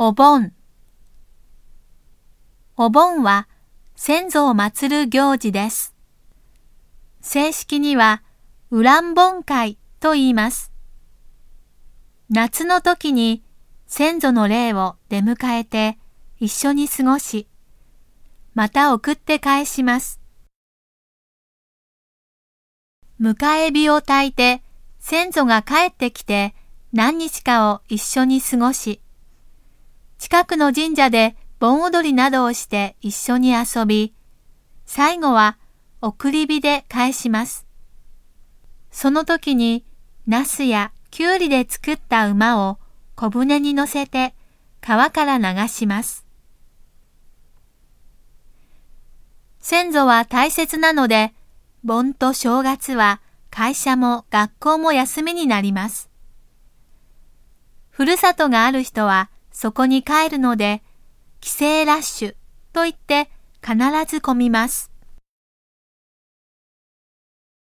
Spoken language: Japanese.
お盆お盆は先祖を祀る行事です。正式には、ウランボン会と言います。夏の時に先祖の霊を出迎えて一緒に過ごし、また送って返します。迎え火を焚いて先祖が帰ってきて何日かを一緒に過ごし、近くの神社で盆踊りなどをして一緒に遊び、最後は送り火で返します。その時に、ナスやキュウリで作った馬を小舟に乗せて川から流します。先祖は大切なので、盆と正月は会社も学校も休みになります。ふるさとがある人はそこに帰るので、帰省ラッシュと言って必ず混みます。